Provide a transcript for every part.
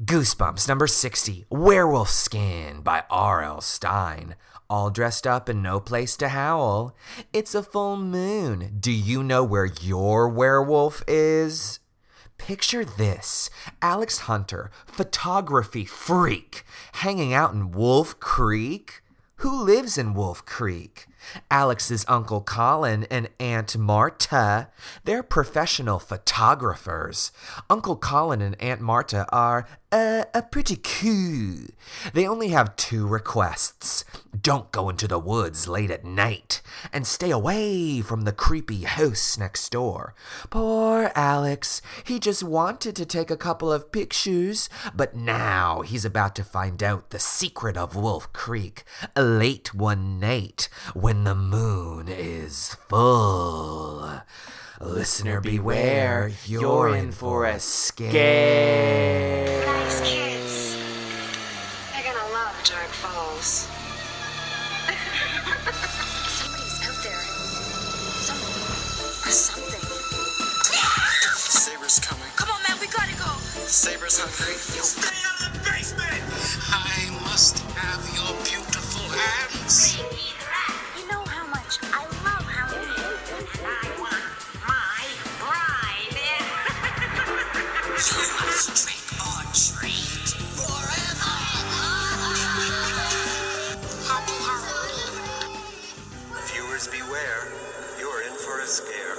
Goosebumps number 60, Werewolf Skin by R.L. Stine. All dressed up and no place to howl. It's a full moon. Do you know where your werewolf is? Picture this Alex Hunter, photography freak, hanging out in Wolf Creek. Who lives in Wolf Creek? Alex's Uncle Colin and Aunt Marta. They're professional photographers. Uncle Colin and Aunt Marta are uh, a pretty cool. They only have two requests. Don't go into the woods late at night and stay away from the creepy house next door. Poor Alex. He just wanted to take a couple of pictures, but now he's about to find out the secret of Wolf Creek late one night when the moon is full. Listener beware, you're in for a scare. Nice kids. They're gonna love Dark Falls. Somebody's out there. Somebody or something. Saber's coming. Come on, man, we gotta go. Saber's hungry. Stay out of the basement! I must have your beautiful hands. Trick or treat forever. Happy Halloween. Viewers beware, you're in for a scare.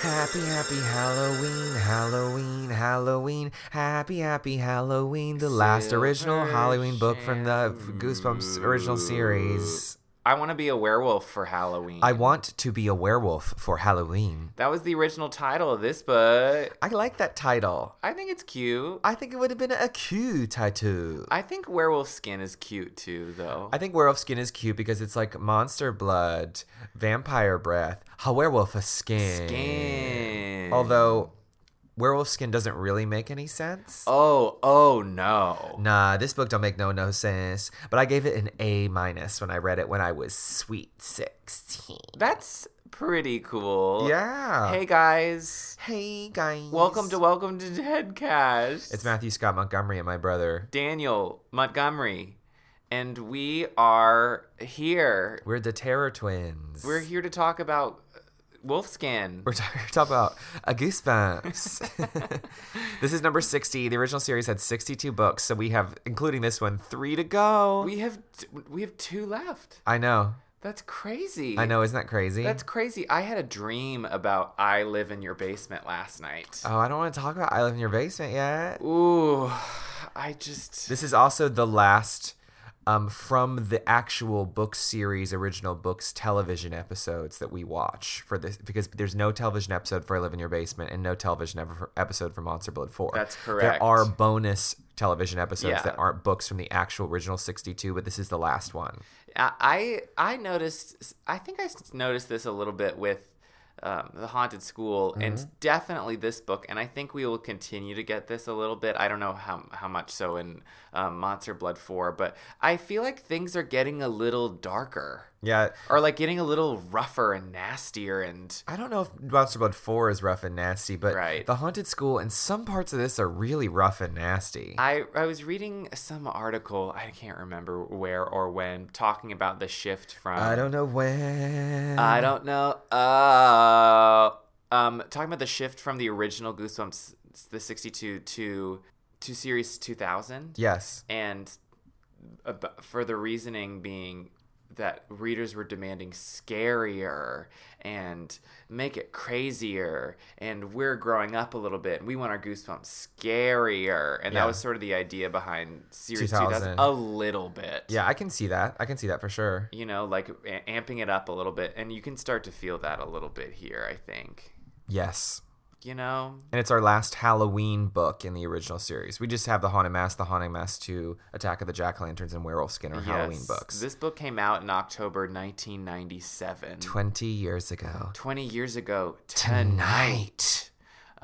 Happy, happy Halloween, Halloween, Halloween, happy, happy Halloween. The last original Halloween book from the Goosebumps original series. I want to be a werewolf for Halloween. I want to be a werewolf for Halloween. That was the original title of this book. I like that title. I think it's cute. I think it would have been a cute tattoo. I think werewolf skin is cute too, though. I think werewolf skin is cute because it's like monster blood, vampire breath, a werewolf skin. Skin. Although werewolf skin doesn't really make any sense. Oh, oh no. Nah, this book don't make no no sense. But I gave it an A minus when I read it when I was sweet sixteen. That's pretty cool. Yeah. Hey guys. Hey guys. Welcome to Welcome to Deadcast. It's Matthew Scott Montgomery and my brother. Daniel Montgomery. And we are here. We're the Terror Twins. We're here to talk about Wolfskin. We're talking about a Goosebumps. this is number 60. The original series had 62 books, so we have, including this one, three to go. We have t- we have two left. I know. That's crazy. I know. Isn't that crazy? That's crazy. I had a dream about I live in your basement last night. oh, I don't want to talk about I Live in Your Basement yet. Ooh, I just This is also the last um, from the actual book series, original books television episodes that we watch for this because there's no television episode for I Live in Your Basement and no television ever, episode for Monster Blood 4. That's correct. There are bonus television episodes Yeah. that aren't books from the actual original 62, but this is the last one. I I noticed. I think I noticed this a little bit with um, the haunted school, Mm-hmm. and definitely this book. And I think we will continue to get this a little bit. I don't know how how much so in um, Monster Blood Four, but I feel like things are getting a little darker, Yeah. or like getting a little rougher and nastier. And I don't know if Monster Blood 4 is rough and nasty, but Right. the Haunted School and some parts of this are really rough and nasty. I, I was reading some article, I can't remember where or when, talking about the shift from. I don't know when. I don't know. Uh, um, talking about the shift from the original Goosebumps, the 62, to, to series 2000. Yes. And for the reasoning being that readers were demanding scarier and make it crazier and we're growing up a little bit and we want our goosebumps scarier and Yeah. that was sort of the idea behind series 2000. 2000 a little bit Yeah, I can see that. I can see that for sure. you know like a- amping it up a little bit and you can start to feel that a little bit here i think Yes. You know And it's our last Halloween book in the original series. We just have the Haunted Mask, the Haunting Mask 2, Attack of the Jack Lanterns, and Werewolf Skin are Halloween books. this book came out in october 1997 20 years ago. 20 years ago tonight.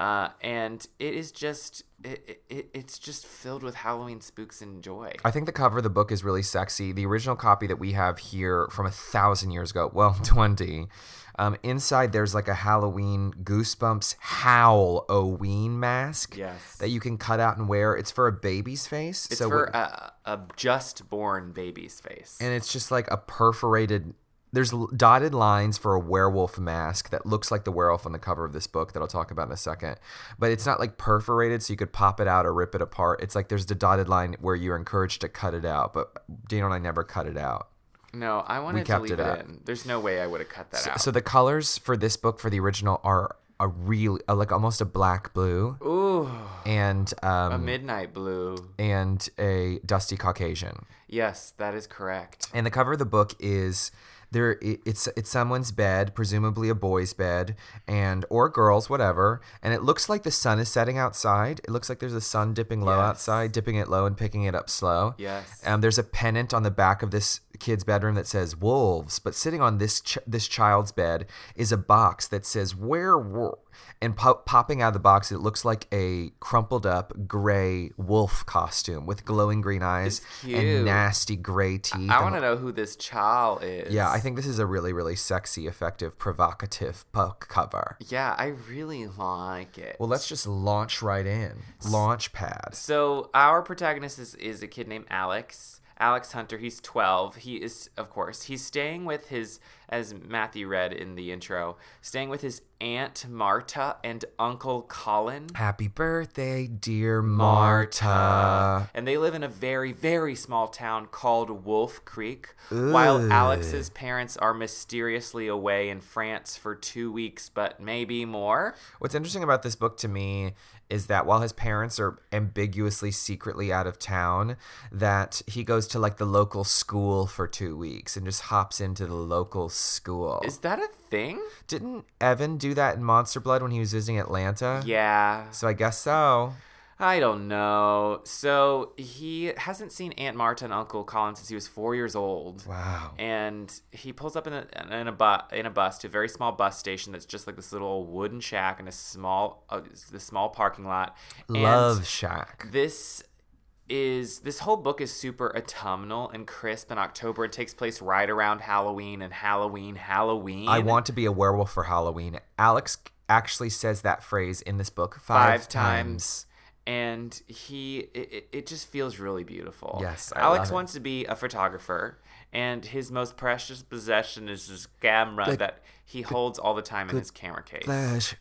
Uh, and it is just it, it, it's just filled with Halloween spooks and joy. I think the cover of the book is really sexy. The original copy that we have here from a thousand years ago, well, 20. Um, inside, there's like a Halloween Goosebumps Howl Oween mask Yes. that you can cut out and wear. It's for a baby's face. It's so for a, a just born baby's face. and it's just like a perforated there's l- dotted lines for a werewolf mask that looks like the werewolf on the cover of this book that I'll talk about in a second. But it's not like perforated so you could pop it out or rip it apart. It's like there's the dotted line where you're encouraged to cut it out, but Daniel and I never cut it out. No, I wanted to leave it it, in. There's no way I would have cut that So, out. so the colors for this book for the original are a real uh, like almost a black blue Ooh, and a um midnight blue. and a dusty Caucasian. Yes, that is correct. And the cover of the book is there it's it's someone's bed, presumably a boy's bed, and or girl's, whatever. And it looks like the sun is setting outside. It looks like there's a sun dipping low Yes. outside, dipping it low and picking it up slow. Yes. Um, there's a pennant on the back of this kid's bedroom that says wolves, but sitting on this ch- this child's bed is a box that says werewolf. And pop- popping out of the box, it looks like a crumpled up gray wolf costume with glowing green eyes and nasty gray teeth. I and want to know who this child is. yeah, I think this is a really, really sexy, effective, provocative book cover. Yeah, I really like it. Well, let's just launch right in. Launch pad. So our protagonist is, is a kid named Alex. Alex Hunter. He's 12. He is, of course, he's staying with his, as Matthew read in the intro, staying with his aunt Marta and uncle Colin. Happy birthday, dear Marta. Marta. And they live in a very, very small town called Wolf Creek, while Alex's parents are mysteriously away in France for two weeks, but maybe more. What's interesting about this book to me is that while his parents are ambiguously secretly out of town, that he goes to like the local school for two weeks and just hops into the local school. Is that a thing? Didn't Evan do that in Monster Blood when he was visiting Atlanta? Yeah. So I guess so. I don't know. So he hasn't seen Aunt Marta and Uncle Colin since he was four years old. Wow. And he pulls up in a in a bus in a bus to a very small bus station that's just like this little wooden shack in a small uh, the small parking lot. And Love Shack. this is this whole book is super autumnal and crisp in October. It takes place right around Halloween and Halloween, Halloween. I want to be a werewolf for Halloween. Alex actually says that phrase in this book five, five times. And he, it, it- just feels really beautiful. Yes, I Alex love it. wants to be a photographer, and his most precious possession is his camera The- that he holds all the time in his camera case. Flash.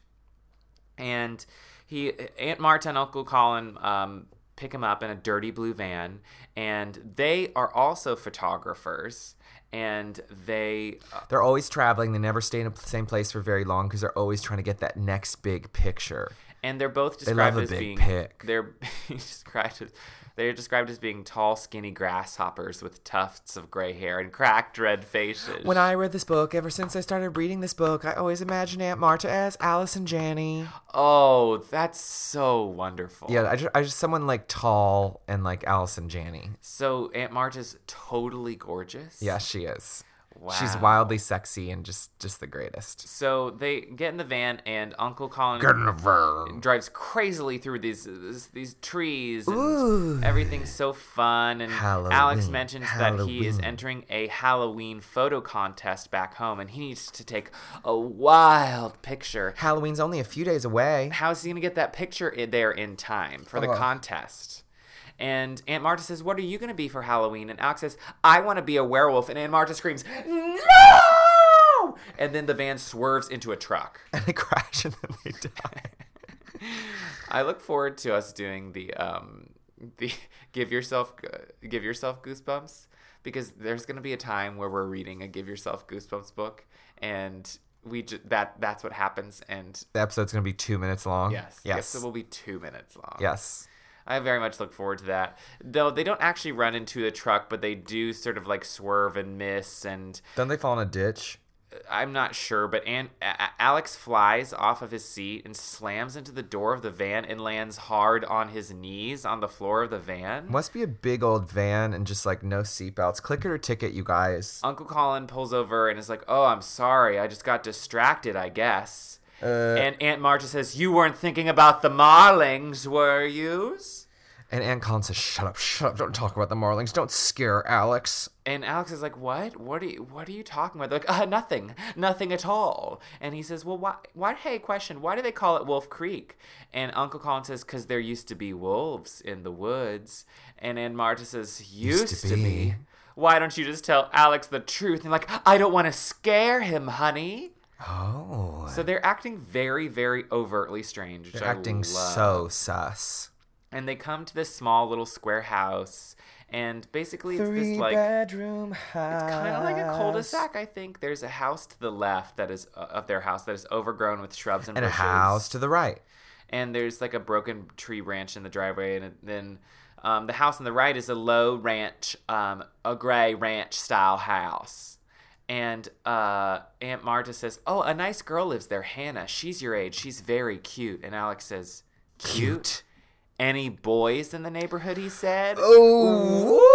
and he aunt marta and uncle colin um, pick him up in a dirty blue van and they are also photographers and they uh, They're always traveling. They never stay in the same place for very long because they're always trying to get that next big picture. And they're both They described a as being pic. they're described as they're described as being tall skinny grasshoppers with tufts of gray hair and cracked red faces When I read this book, ever since I started reading this book, I always imagined Aunt Marta as Allison Janney. oh that's so wonderful Yeah, I just, I just someone like tall and like Allison Janney. so aunt marta's totally gorgeous Yes, she is. She's wildly sexy and just just the greatest. So they get in the van, and Uncle Colin van. drives crazily through these these, these trees, and Ooh. everything's so fun. And Alex Halloween, mentions that he is entering a Halloween photo contest back home, and he needs to take a wild picture. Halloween's only a few days away. How's he gonna get that picture in there in time for the Uh. contest? And Aunt Marta says, "What are you gonna be for Halloween?" And Alex says, "I want to be a werewolf." And Aunt Marta screams, "No!" And then the van swerves into a truck. And they crash and then they die. I look forward to us doing the um the give yourself give yourself goosebumps because there's gonna be a time where we're reading a give yourself goosebumps book and we ju- that that's what happens and The episode's gonna be two minutes long. yes Yes. yes it will be two minutes long yes. I very much look forward to that. Though they don't actually run into the truck, but they do sort of like swerve and miss. And Don't they fall in a ditch? I'm not sure, but An- A- A- Alex flies off of his seat and slams into the door of the van and lands hard on his knees on the floor of the van. Must be a big old van and just like no seatbelts. Click it or ticket, you guys. Uncle Colin pulls over and is like, "Oh, I'm sorry. I just got distracted, I guess." And Aunt Marta says, "You weren't thinking about the Marlings, were yous?" And Aunt Colin says, "Shut up, shut up! Don't talk about the Marlings. Don't scare Alex." And Alex is like, "What? What are you? What are you talking about?" They're like, uh, "Nothing, nothing at all." And he says, "Well, why? Why? Hey, question. Why do they call it Wolf Creek?" And Uncle Colin says, "Cause there used to be wolves in the woods." And Aunt Marta says, "Used, to to, be. be. Why don't you just tell Alex the truth?" And like, "I don't want to scare him, honey." Oh, So they're acting very, very overtly strange. They're acting love. so sus. And they come to this small little square house, and basically it's this like bedroom house. It's kind of like a cul-de-sac. I think there's a house to the left that is uh, of their house that is overgrown with shrubs and, and a house to the right. and there's like a broken tree branch in the driveway, and then um, the house on the right is a low ranch, um, a gray ranch style house. And uh, Aunt Marta says, "Oh, a nice girl lives there, Hannah. She's your age. She's very cute." And Alex says, "Cute." Any boys in the neighborhood? He said. Oh.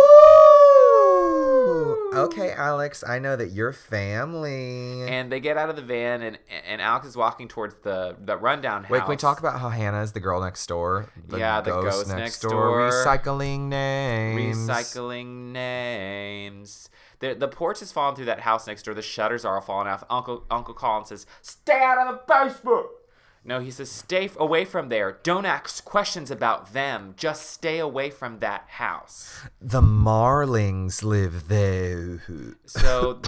Okay, Alex. I know that you're family. And they get out of the van, and and Alex is walking towards the the rundown house. Wait, can we talk about how Hannah is the girl next door? Yeah, the ghost next door. Recycling names. recycling names? The the porch has fallen through that house next door. The shutters are all falling off. Uncle Uncle Colin says, "Stay out of the basement." No, he says, "Stay f- away from there. Don't ask questions about them. Just stay away from that house." The Marlings live there. So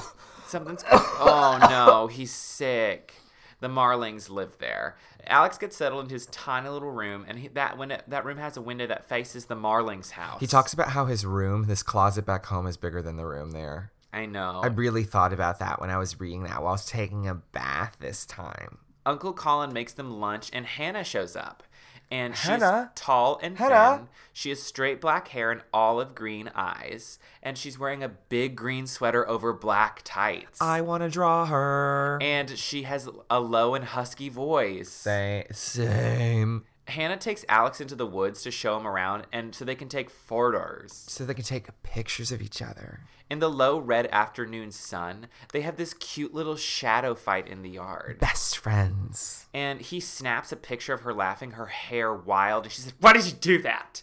something's. Oh no, he's sick. The Marlings live there. Alex gets settled into his tiny little room, and he, that when that room has a window that faces the Marlings' house. He talks about how his room, this closet back home, is bigger than the room there. I know. I really thought about that when I was reading that while I was taking a bath this time. Uncle Colin makes them lunch, and Hannah shows up. And Hannah? she's tall and Hannah? thin. She has straight black hair and olive green eyes. And she's wearing a big green sweater over black tights. I want to draw her. and she has a low and husky voice. Say, same. Hannah takes Alex into the woods to show him around and so they can take photos. So they can take pictures of each other. In the low red afternoon sun, they have this cute little shadow fight in the yard. Best friends. And he snaps a picture of her laughing, her hair wild, and she says, Why did you do that?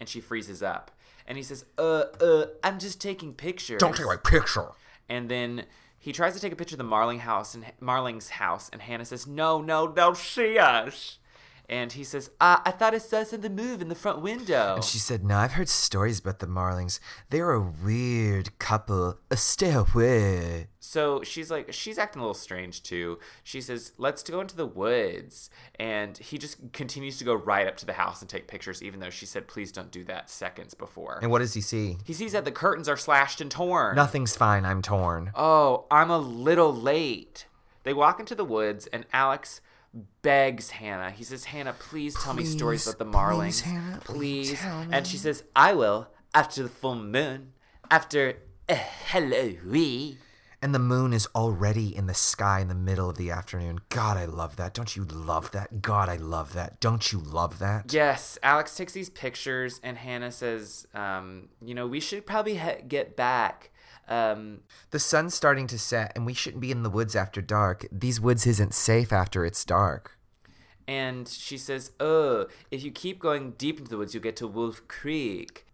And she freezes up. And he says, Uh, uh, I'm just taking pictures. Don't take my picture. And then he tries to take a picture of the Marling house and Marling's house, and Hannah says, "No, no, they'll see us." And he says, uh, "I thought I saw something move in the front window." And she said, No, I've heard stories about the Marlings. They're a weird couple. Uh, stay away. so she's like, she's acting a little strange too. She says, "Let's go into the woods," and he just continues to go right up to the house and take pictures, even though she said, "Please don't do that." Seconds before, And what does he see? he sees that the curtains are slashed and torn. Nothing's fine. I'm torn. Oh, I'm a little late. They walk into the woods, and Alex begs Hannah. He says, Hannah, please tell me stories about the Marlings. please, Hannah, please tell And she says, I will, after the full moon, after uh, Halloween. And the moon is already in the sky in the middle of the afternoon. God, I love that. Don't you love that? God, I love that. Don't you love that? Yes, Alex takes these pictures, and Hannah says, um, you know, we should probably he- get back. Um, The sun's starting to set, and we shouldn't be in the woods after dark. These woods isn't safe after it's dark. And she says, Oh, if you keep going deep into the woods, you'll get to Wolf Creek.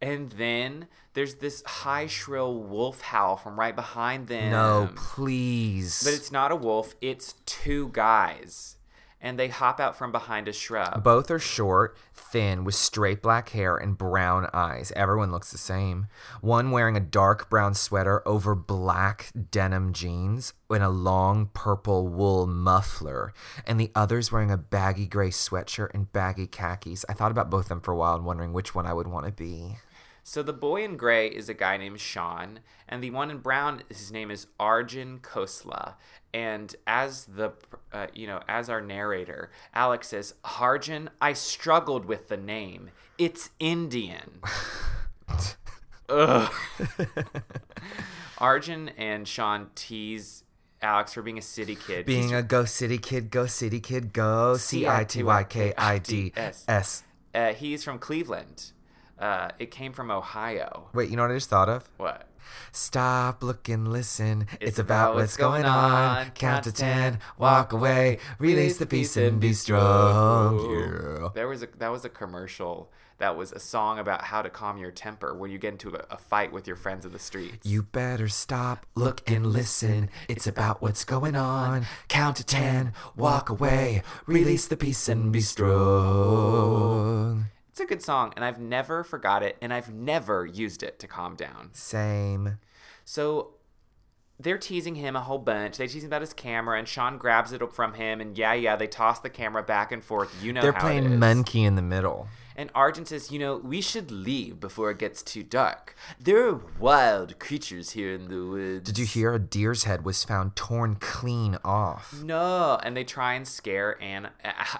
And then there's this high, shrill wolf howl from right behind them. No, please. But it's not a wolf, it's two guys. And they hop out from behind a shrub. Both are short, thin, with straight black hair and brown eyes. Everyone looks the same. One wearing a dark brown sweater over black denim jeans and a long purple wool muffler, and the other's wearing a baggy gray sweatshirt and baggy khakis. I thought about both of them for a while and wondering which one I would want to be. So the boy in gray is a guy named Sean, and the one in brown, his name is Arjun Khosla. And as the, uh, you know, as our narrator, Alex says, Arjun, I struggled with the name. It's Indian. Ugh. Arjun and Sean tease Alex for being a city kid. Being a go city kid, go city kid, go C I T Y K I D S. Uh, he's from Cleveland. Uh, it came from Ohio. Wait, you know what I just thought of? What? Stop, look, and listen. It's, It's about what's going on. Count to ten, walk away, release the peace and be strong. Yeah. There was a that was a commercial that was a song about how to calm your temper when you get into a, a fight with your friends in the streets. You better stop, look, and listen. It's about what's going on. Count to ten, walk away, release the peace and be strong. It's a good song, and I've never forgot it, and I've never used it to calm down. Same. So they're teasing him a whole bunch. They tease him about his camera, and Sean grabs it from him, and yeah, yeah, they toss the camera back and forth. You know They're how playing is. monkey in the middle. And Arjun says, you know, we should leave before it gets too dark. There are wild creatures here in the woods. Did you hear a deer's head was found torn clean off? No, and they try and scare Anna,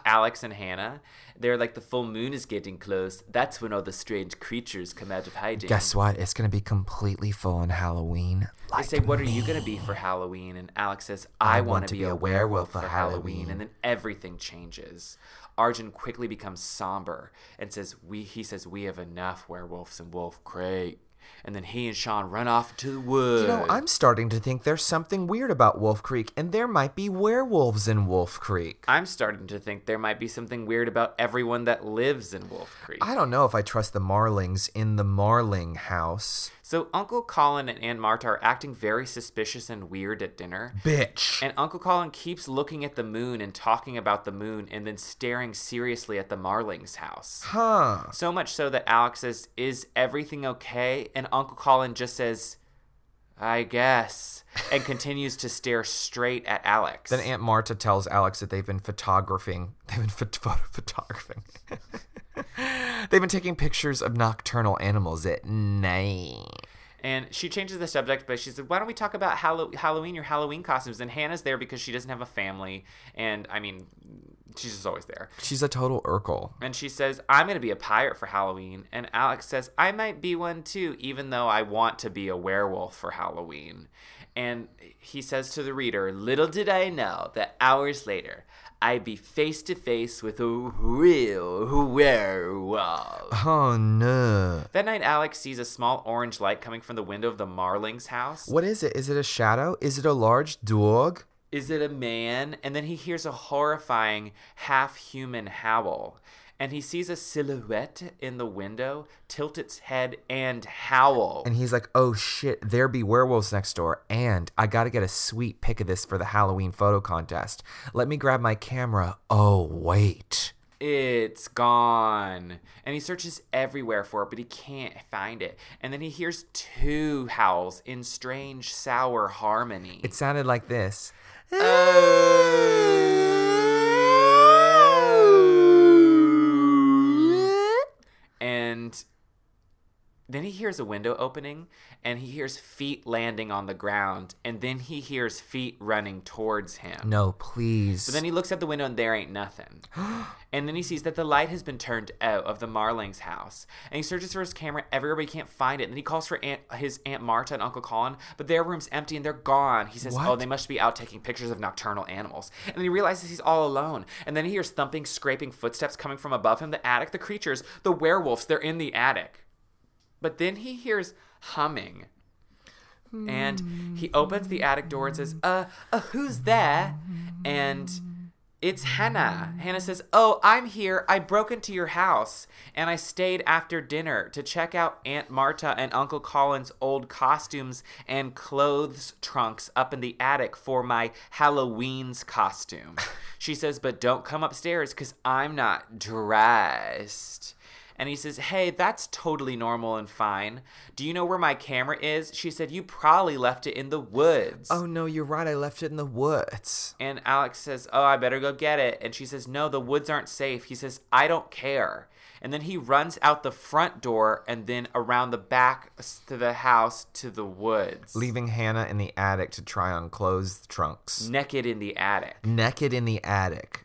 Alex and Hannah. They're like, the full moon is getting close. That's when all the strange creatures come out of hiding. Guess what? It's gonna be completely full on Halloween. They say, "What are you gonna be for Halloween?" And Alex says, "I, want to be a werewolf for Halloween." And then everything changes. Arjun quickly becomes somber and says, "We." He says, "We have enough werewolves in Wolf Creek." And then he and Sean run off to the woods. You know, I'm starting to think there's something weird about Wolf Creek, and there might be werewolves in Wolf Creek. I'm starting to think there might be something weird about everyone that lives in Wolf Creek. I don't know if I trust the Marlings in the Marling house. So Uncle Colin and Aunt Marta are acting very suspicious and weird at dinner. Bitch. And Uncle Colin keeps looking at the moon and talking about the moon and then staring seriously at the Marlings' house. huh. So much so that Alex says, Is everything okay? And Uncle Colin just says, I guess, and continues to stare straight at Alex. Then Aunt Marta tells Alex that they've been photographing. They've been phot- photo- photographing. they've been taking pictures of nocturnal animals at night. And she changes the subject, but she said, "Why don't we talk about Hallow- Halloween, your Halloween costumes?" And Hannah's there because she doesn't have a family, and I mean, she's just always there. She's a total Urkel. And she says, "I'm going to be a pirate for Halloween." And Alex says, "I might be one too, even though I want to be a werewolf for Halloween." And he says to the reader, "Little did I know that hours later." I'd be face to face with a real werewolf. Oh no. That night, Alex sees a small orange light coming from the window of the Marlings' house. What is it? Is it a shadow? Is it a large dog? Is it a man? And then he hears a horrifying half human howl. And he sees a silhouette in the window tilt its head and howl. And he's like, oh shit, there be werewolves next door. And I gotta get a sweet pic of this for the Halloween photo contest. Let me grab my camera. Oh, wait. It's gone. And he searches everywhere for it, but he can't find it. And then he hears two howls in strange, sour harmony. It sounded like this. Oh. And then he hears a window opening and he hears feet landing on the ground and then he hears feet running towards him. No, please. But then he looks out the window and there ain't nothing. And then he sees that the light has been turned out of the marling's house and he searches for his camera. Everywhere but he can't find it. And then he calls for aunt, his aunt marta and uncle colin but their room's empty and they're gone. He says oh they must be out taking pictures of nocturnal animals. And then he realizes he's all alone. And then he hears thumping scraping footsteps coming from above him. The attic the creatures the werewolves they're in the attic but then he hears humming and he opens the attic door and says, uh, uh, who's there? And it's Hannah. Hannah says, Oh, I'm here. I broke into your house and I stayed after dinner to check out Aunt Marta and Uncle Colin's old costumes and clothes trunks up in the attic for my Halloween's costume. She says, But don't come upstairs because I'm not dressed. And he says, Hey, that's totally normal and fine. Do you know where my camera is? She said, You probably left it in the woods. oh no, you're right. I left it in the woods. And Alex says, Oh, I better go get it. And she says, No, the woods aren't safe. He says, I don't care. And then he runs out the front door and then around the back to the house to the woods. Leaving Hannah in the attic to try on clothes trunks. naked in the attic. Naked in the attic.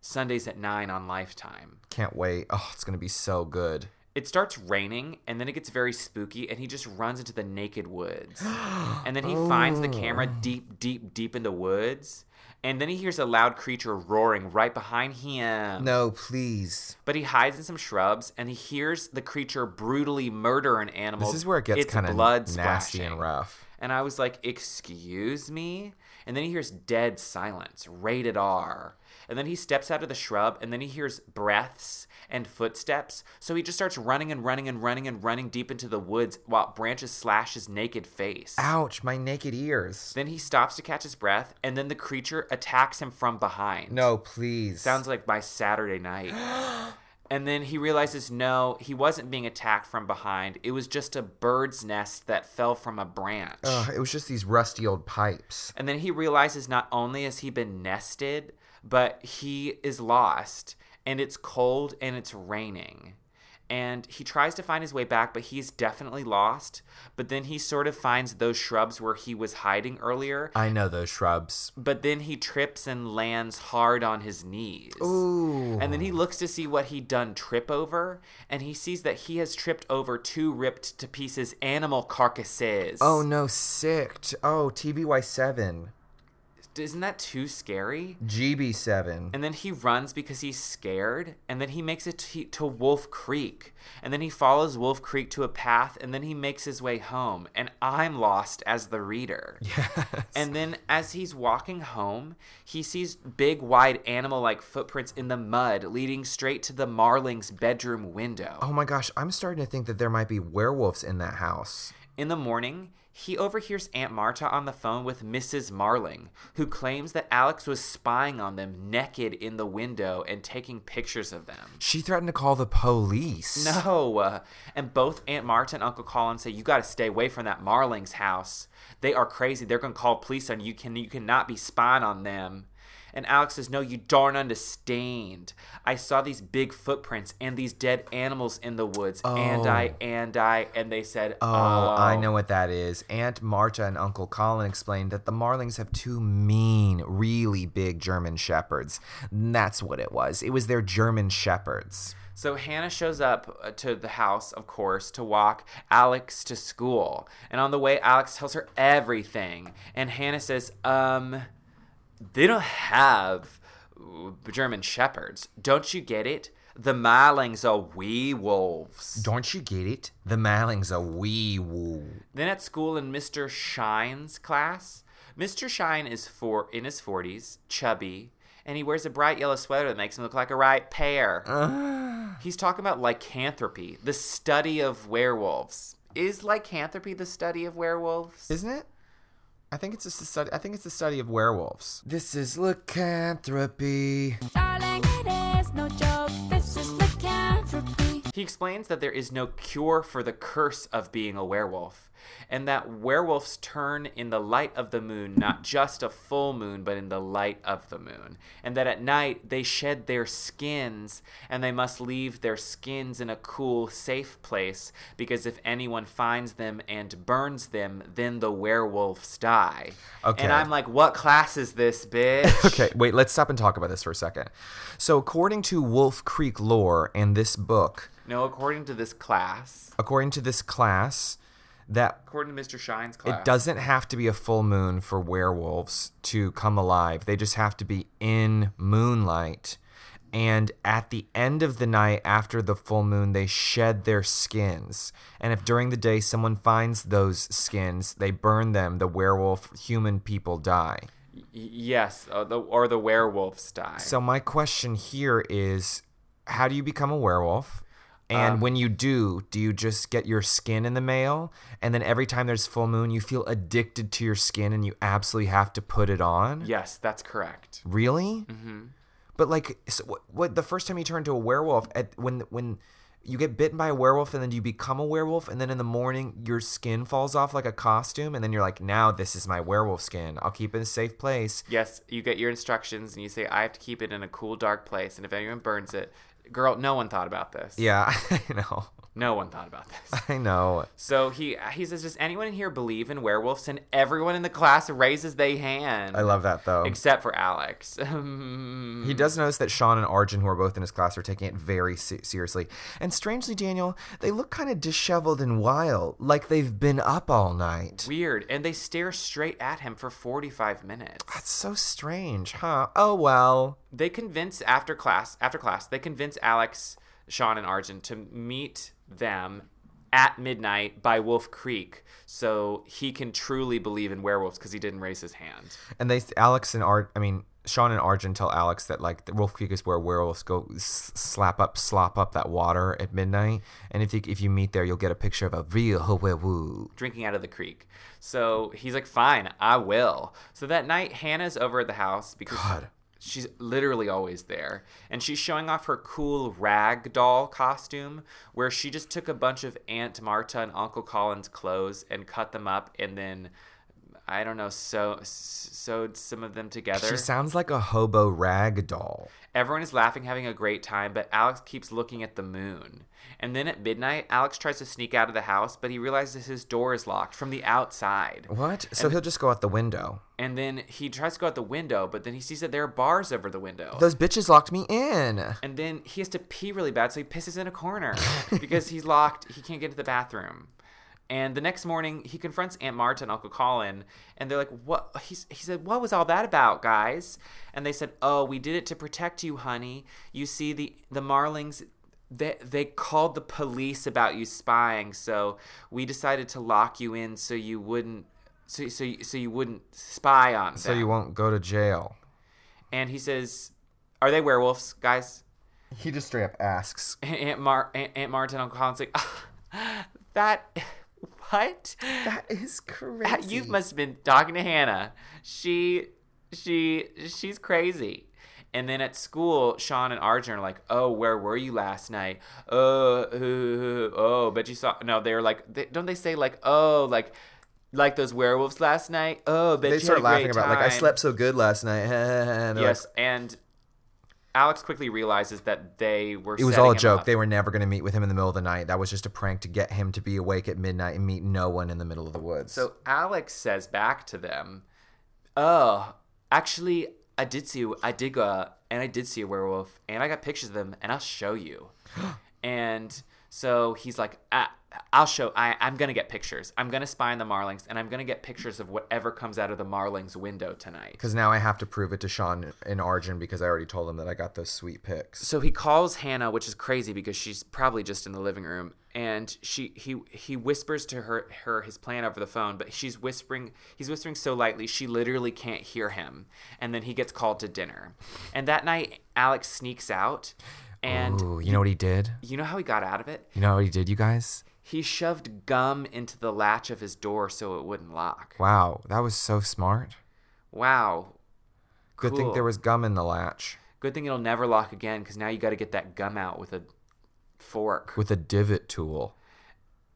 Sundays at 9 on Lifetime. Can't wait. Oh, it's gonna be so good. it starts raining and then it gets very spooky and he just runs into the naked woods. and then he finds the camera oh. deep, deep, deep in the woods. And then he hears a loud creature roaring right behind him. No, please. But he hides in some shrubs and he hears the creature brutally murder an animal. This is where it gets kind of blood nasty splashing. and rough. And I was like, Excuse me? And then he hears dead silence, rated R. And then he steps out of the shrub and then he hears breaths and footsteps. So he just starts running and running and running and running deep into the woods while branches slash his naked face. Ouch, my naked ears. Then he stops to catch his breath and then the creature attacks him from behind. No, please. Sounds like my Saturday night. and then he realizes no, he wasn't being attacked from behind. It was just a bird's nest that fell from a branch. Ugh, it was just these rusty old pipes. And then he realizes not only has he been nested, but he is lost and it's cold and it's raining. And he tries to find his way back, but he's definitely lost. But then he sort of finds those shrubs where he was hiding earlier. I know those shrubs. But then he trips and lands hard on his knees. Ooh. And then he looks to see what he'd done trip over, and he sees that he has tripped over two ripped to pieces animal carcasses. Oh no, sick. Oh, TBY7. Isn't that too scary? GB7. And then he runs because he's scared, and then he makes it to, to Wolf Creek. And then he follows Wolf Creek to a path, and then he makes his way home. And I'm lost as the reader. Yes. And then as he's walking home, he sees big, wide animal like footprints in the mud leading straight to the Marling's bedroom window. Oh my gosh, I'm starting to think that there might be werewolves in that house. In the morning, he overhears Aunt Marta on the phone with Mrs. Marling, who claims that Alex was spying on them naked in the window and taking pictures of them. She threatened to call the police. No, uh, and both Aunt Marta and Uncle Colin say you got to stay away from that Marling's house. They are crazy. They're gonna call police on you. Can you cannot be spying on them? And Alex says, No, you darn understand. I saw these big footprints and these dead animals in the woods. And I, and I, and they said, Oh, I know what that is. Aunt Marta and Uncle Colin explained that the Marlings have two mean, really big German shepherds. And That's what it was. It was their German shepherds. So Hannah shows up uh, to the house, of course, to walk Alex to school. And on the way, Alex tells her everything. And Hannah says, um, they don't have German shepherds. Don't you get it? The Marlings are wee wolves. Don't you get it? The Marlings are wee woo. Then at school in Mr. Shine's class, Mr. Shine is for in his 40s, chubby, and he wears a bright yellow sweater that makes him look like a ripe pear. He's talking about lycanthropy, the study of werewolves. Is lycanthropy the study of werewolves? Isn't it? I think it's just a study. I think it's the study of werewolves. This is lycanthropy. Darling, He explains that there is no cure for the curse of being a werewolf, and that werewolves turn in the light of the moon, not just a full moon, but in the light of the moon, and that at night they shed their skins, and they must leave their skins in a cool, safe place, because if anyone finds them and burns them, then the werewolves die. Okay. And I'm like, what class is this, bitch? Okay, wait, let's stop and talk about this for a second. So, according to Wolf Creek lore and this book, No, according to this class, according to this class, that according to Mr. Shine's class, it doesn't have to be a full moon for werewolves to come alive. They just have to be in moonlight. And at the end of the night, after the full moon, they shed their skins. And if during the day someone finds those skins, they burn them, the werewolf human people die. Y- yes, the, or the werewolves die. So my question here is, how do you become a werewolf? And Um, when you do, do you just get your skin in the mail? And then every time there's full moon, you feel addicted to your skin and you absolutely have to put it on? yes, that's correct. Really? Mm-hmm. But like, so what, what? The first time you turn into a werewolf, at when when you get bitten by a werewolf and then you become a werewolf, and then in the morning your skin falls off like a costume, and then you're like, now this is my werewolf skin. I'll keep it in a safe place. Yes, you get your instructions and you say, I have to keep it in a cool, dark place. And if anyone burns it, girl, no one thought about this. Yeah, I know. No one thought about this. I know. So he he says, "Does anyone in here believe in werewolves?" And everyone in the class raises their hand. I love that though. except for Alex. Hmm. He does notice that Sean and Arjun, who are both in his class, are taking it very se- seriously. And strangely, Daniel, they look kind of disheveled and wild, like they've been up all night. Weird, and they stare straight at him for forty-five minutes. That's so strange, huh? Oh well. They convince after class, after class, they convince Alex, Sean, and Arjun to meet them at midnight by Wolf Creek, so he can truly believe in werewolves because he didn't raise his hand. And they, Alex and Art, I mean, Sean and Arjun tell Alex that like the Wolf Creek is where werewolves go s- slap up, slop up that water at midnight. And if you if you meet there, you'll get a picture of a real werewolf. drinking out of the creek. So he's like, fine, I will. So that night, Hannah's over at the house because God. She's literally always there. And she's showing off her cool rag doll costume where she just took a bunch of Aunt Marta and Uncle Colin's clothes and cut them up and then. I don't know, sew, s- sewed some of them together. She sounds like a hobo rag doll. Everyone is laughing, having a great time, but Alex keeps looking at the moon. And then at midnight, Alex tries to sneak out of the house, but he realizes his door is locked from the outside. What? So he'll just go out the window. And then he tries to go out the window, but then he sees that there are bars over the window. Those bitches locked me in. and then he has to pee really bad, so he pisses in a corner because he's locked. He can't get to the bathroom. And the next morning, he confronts Aunt Marta and Uncle Colin, and they're like, "What?" He's, he said, "What was all that about, guys?" And they said, "Oh, we did it to protect you, honey. You see, the the Marlings." They, they called the police about you spying, so we decided to lock you in so you wouldn't so so so you wouldn't spy on them. So you won't go to jail. And he says, "Are they werewolves, guys?" He just straight up asks. Aunt Mar Aunt, Aunt Marta and Uncle Colin's like, that what? That is crazy. You must have been talking to Hannah. She she she's crazy. And then at school, Sean and Arjun are like, "Oh, where were you last night? Oh, oh, oh, bet you saw." No, they're like, they, don't they say like, "Oh, like, like those werewolves last night"? Oh, bet They you start laughing about like I slept so good last night. And Yes, like, and Alex quickly realizes that they were. it was all a joke. up. They were never going to meet with him in the middle of the night. That was just a prank to get him to be awake at midnight and meet no one in the middle of the woods. So Alex says back to them, "Oh, actually, I did see, I did go out and I did see a werewolf, and I got pictures of them, and I'll show you." and so he's like, "I'll show. I, I'm gonna get pictures. I'm gonna spy on the Marlings, and I'm gonna get pictures of whatever comes out of the Marlings' window tonight." because now I have to prove it to Sean and Arjun because I already told them that I got those sweet pics. So he calls Hannah, which is crazy because she's probably just in the living room, and she he he whispers to her her his plan over the phone, but she's whispering he's whispering so lightly she literally can't hear him. And then he gets called to dinner. And that night Alex sneaks out and Ooh, you know what he did? you know how he got out of it? You know what he did, you guys? He shoved gum into the latch of his door so it wouldn't lock. Wow, that was so smart. Wow. Good thing there was gum in the latch Good thing it'll never lock again cuz now you got to get that gum out with a fork. with a divot tool.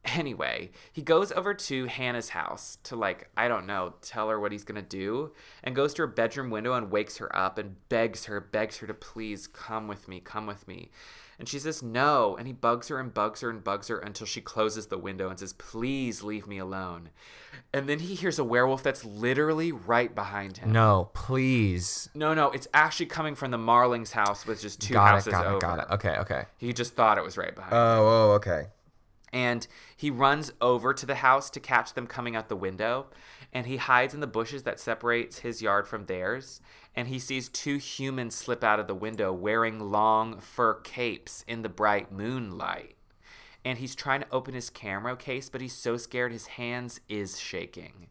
Anyway, he goes over to Hannah's house to, like, I don't know, tell her what he's gonna do, and goes to her bedroom window and wakes her up and begs her, begs her to please come with me, come with me. And she says no, and he bugs her and bugs her and bugs her until she closes the window and says, please leave me alone. And then he hears a werewolf that's literally right behind him. No, please. No, no, it's actually coming from the Marlings house, which is two got it, houses got over. it, got it. Okay, okay. He just thought it was right behind. him Oh, oh, okay. And he runs over to the house to catch them coming out the window and he hides in the bushes that separates his yard from theirs and he sees two humans slip out of the window wearing long fur capes in the bright moonlight. And he's trying to open his camera case but he's so scared his hands is shaking.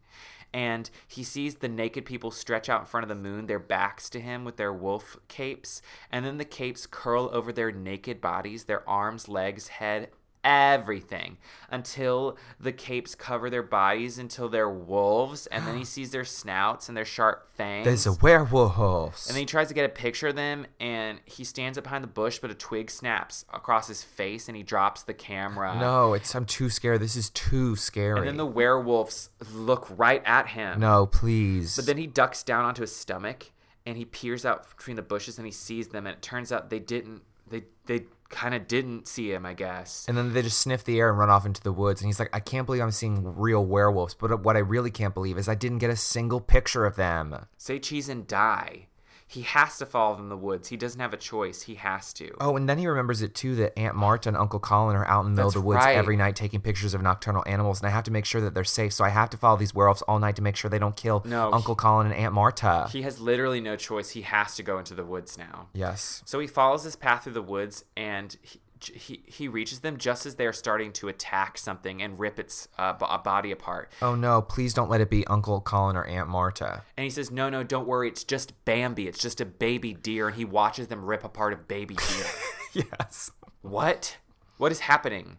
And he sees the naked people stretch out in front of the moon, their backs to him with their wolf capes, and then the capes curl over their naked bodies, their arms, legs, head, everything, until the capes cover their bodies until they're wolves, and then he sees their snouts and their sharp fangs. There's a werewolf. And then he tries to get a picture of them, and he stands up behind the bush, but a twig snaps across his face, and he drops the camera. no, it's I'm too scared. This is too scary. And then the werewolves look right at him. no, please. But then he ducks down onto his stomach and he peers out between the bushes and he sees them and it turns out they didn't they they kind of didn't see him, I guess. And then they just sniff the air and run off into the woods. And he's like, I can't believe I'm seeing real werewolves. But what I really can't believe is I didn't get a single picture of them. Say cheese and die. He has to follow them in the woods. He doesn't have a choice. He has to. Oh, and then he remembers it too that Aunt Marta and Uncle Colin are out in the middle of the woods right. every night taking pictures of nocturnal animals. And I have to make sure that they're safe. So I have to follow these werewolves all night to make sure they don't kill No, Uncle Colin and Aunt Marta. He has literally no choice. He has to go into the woods now. yes. So he follows this path through the woods and he, he, he reaches them just as they're starting to attack something and rip its uh, bo- body apart. Oh no, please don't let it be Uncle Colin or Aunt Marta. And he says, No, no, don't worry. It's just Bambi. It's just a baby deer. And he watches them rip apart a baby deer. yes. what? What is happening?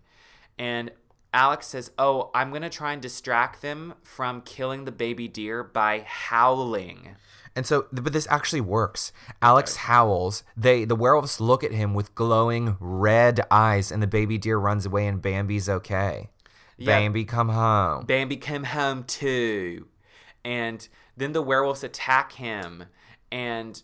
And Alex says, Oh, I'm going to try and distract them from killing the baby deer by howling. And so, but this actually works. Alex howls. They, the werewolves, look at him with glowing red eyes, and the baby deer runs away, and Bambi's okay. Yeah. Bambi, come home. Bambi come home too. And then the werewolves attack him and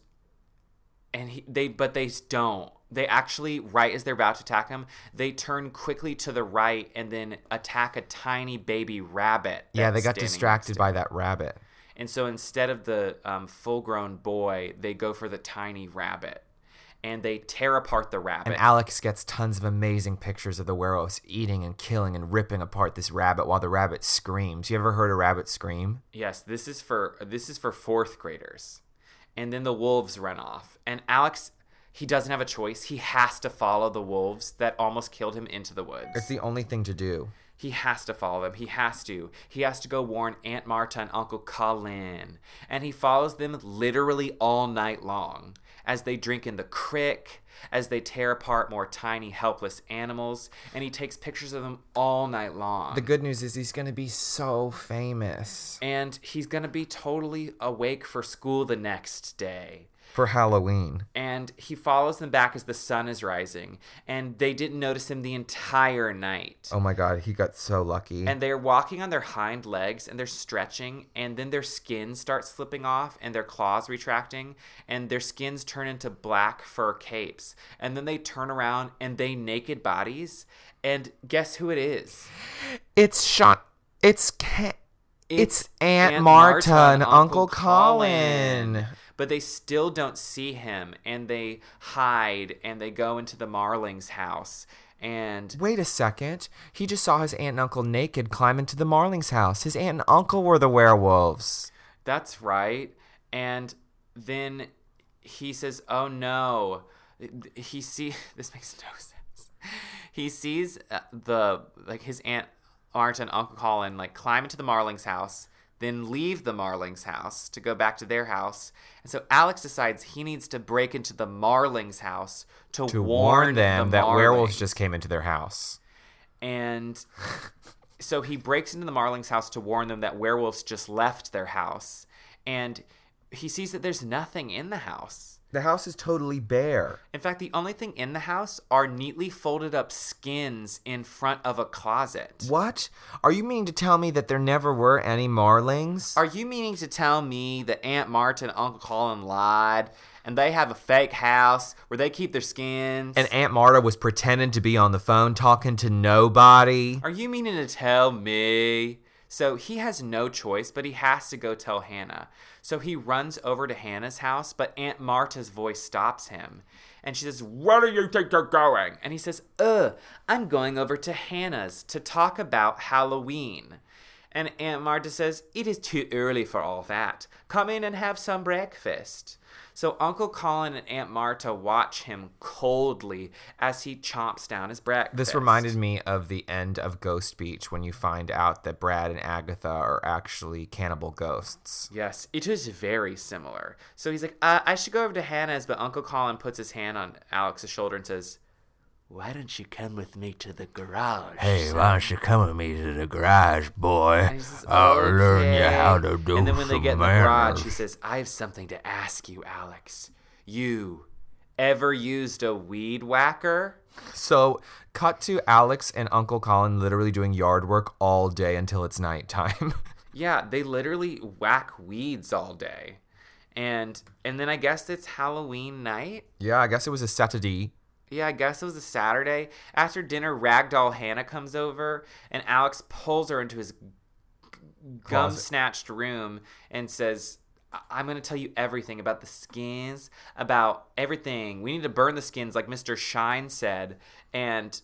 and he, they but they don't. They actually right as they're about to attack him, they turn quickly to the right and then attack a tiny baby rabbit. yeah, they got distracted by that rabbit. And so instead of the um, full-grown boy, they go for the tiny rabbit. And they tear apart the rabbit. And Alex gets tons of amazing pictures of the werewolves eating and killing and ripping apart this rabbit while the rabbit screams. You ever heard a rabbit scream? Yes, this is for this is for fourth graders. And then the wolves run off. And Alex he doesn't have a choice. He has to follow the wolves that almost killed him into the woods. It's the only thing to do. He has to follow them. He has to. He has to go warn Aunt Marta and Uncle Colin. And he follows them literally all night long as they drink in the crick, as they tear apart more tiny, helpless animals. And he takes pictures of them all night long. The good news is he's going to be so famous and he's going to be totally awake for school the next day. For Halloween. And he follows them back as the sun is rising. And they didn't notice him the entire night. Oh my god, he got so lucky. And they're walking on their hind legs and they're stretching, and then their skins start slipping off and their claws retracting, and their skins turn into black fur capes. And then they turn around and they naked bodies. And guess who it is? it's Sean. It's Ca- It's Aunt, Marta, and Uncle Colin. But they still don't see him and they hide and they go into the Marlings' house. And Wait a second. He just saw his aunt and uncle naked climb into the Marlings' house. His aunt and uncle were the werewolves. that's right. And then he says, "Oh no." He see this makes no sense. He sees uh, the like his aunt Marta and Uncle Colin like climb into the Marlings' house, then leave the Marlings' house to go back to their house. And so Alex decides he needs to break into the Marlings' house to, To warn them the that werewolves just came into their house. And so he breaks into the Marlings' house to warn them that werewolves just left their house. And he sees that there's nothing in the house. The house is totally bare. In fact, the only thing in the house are neatly folded up skins in front of a closet. What? Are you meaning to tell me that there never were any Marlings? Are you meaning to tell me that Aunt Marta and Uncle Colin lied and they have a fake house where they keep their skins? and Aunt Marta was pretending to be on the phone talking to nobody? Are you meaning to tell me? So he has no choice, but he has to go tell Hannah. So he runs over to Hannah's house, but Aunt Marta's voice stops him. And she says, Where do you think you're going? And he says, Ugh, I'm going over to Hannah's to talk about Halloween. And Aunt Marta says, It is too early for all that. Come in and have some breakfast. So Uncle Colin and Aunt Marta watch him coldly as he chomps down his breakfast. This reminded me of the end of Ghost Beach when you find out that Brad and Agatha are actually cannibal ghosts. Yes, it is very similar. So he's like, uh, I should go over to Hannah's, but Uncle Colin puts his hand on Alex's shoulder and says, Why don't you come with me to the garage? Hey, why don't you come with me to the garage, boy? Says, I'll learn you how to do it. And then when they some get in the garage, manners. he says, I have something to ask you, Alex. You ever used a weed whacker? So, cut to Alex and Uncle Colin literally doing yard work all day until it's nighttime. Yeah, they literally whack weeds all day. And and then I guess it's Halloween night. yeah, I guess it was a Saturday. Yeah, I guess it was a Saturday. After dinner, Ragdoll Hannah comes over, and Alex pulls her into his gum snatched room and says, "I- I'm going to tell you everything about the skins, about everything. We need to burn the skins, like Mr. Shine said. And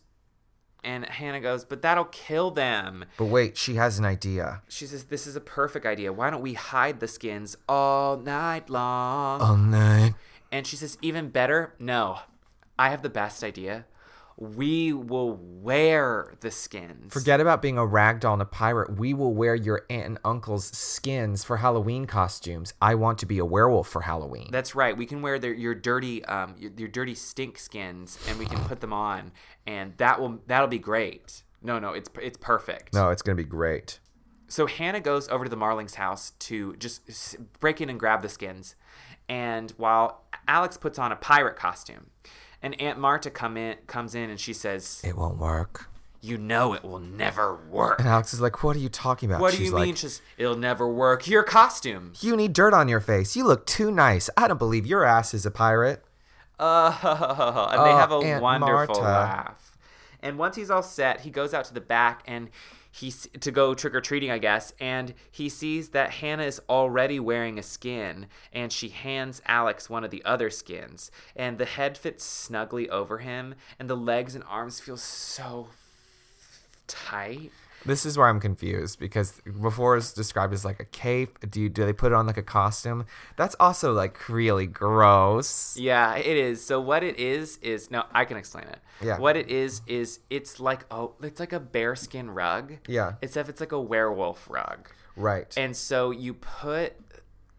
and Hannah goes, but that'll kill them. But wait, she has an idea. She says, This is a perfect idea. Why don't we hide the skins all night long? All night. And she says, even better, no, I have the best idea. We will wear the skins. Forget about being a ragdoll and a pirate. We will wear your aunt and uncle's skins for Halloween costumes. I want to be a werewolf for Halloween. That's right. We can wear their, your dirty, um, your, your dirty stink skins, and we can put them on, and that will that'll be great. No, no, it's it's perfect. no, it's going to be great. So Hannah goes over to the Marlings' house to just break in and grab the skins, and while Alex puts on a pirate costume, and Aunt Marta come in comes in and she says, It won't work. "You know it will never work." And Alex is like, What are you talking about? What do you like, mean? She's, it'll never work. Your costume. You need dirt on your face. You look too nice. I don't believe your ass is a pirate. Oh, and they Oh, have a Aunt wonderful Marta. laugh. And once he's all set, he goes out to the back and he's to go trick or treating, I guess. And he sees that Hannah is already wearing a skin, and she hands Alex one of the other skins. And the head fits snugly over him, and the legs and arms feel so tight. This is where I'm confused because before it's described as like a cape. Do you, do they put it on like a costume? That's also like really gross. Yeah, it is. So what it is is no, I can explain it. Yeah. What it is is it's like oh, it's like a bearskin rug. Yeah. Except it's like a werewolf rug. Right. And so you put